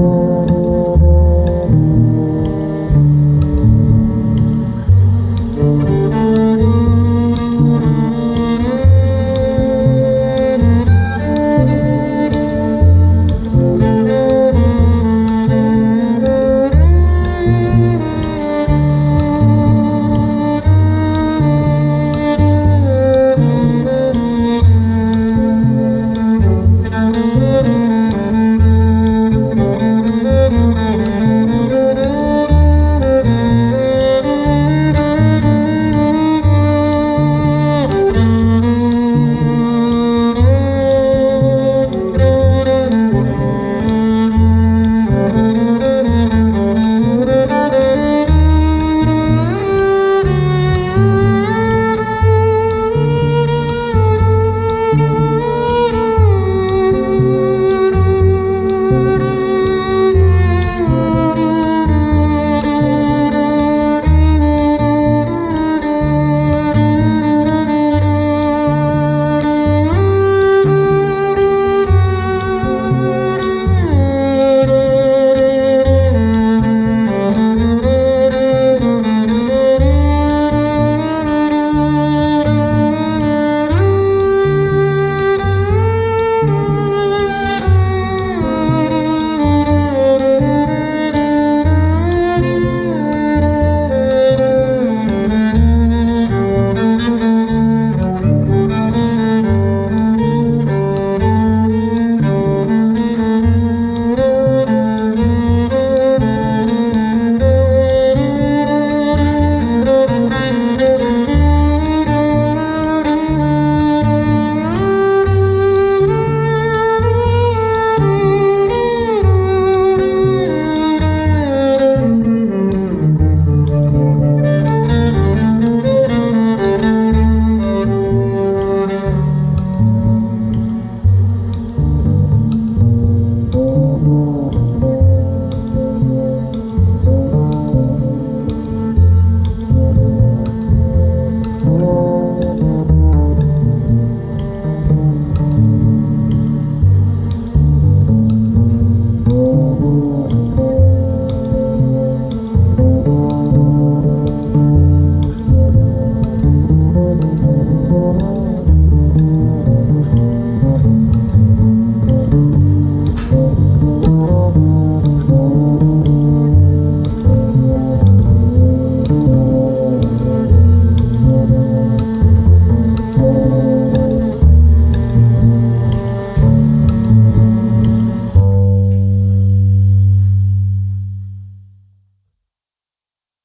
Oh.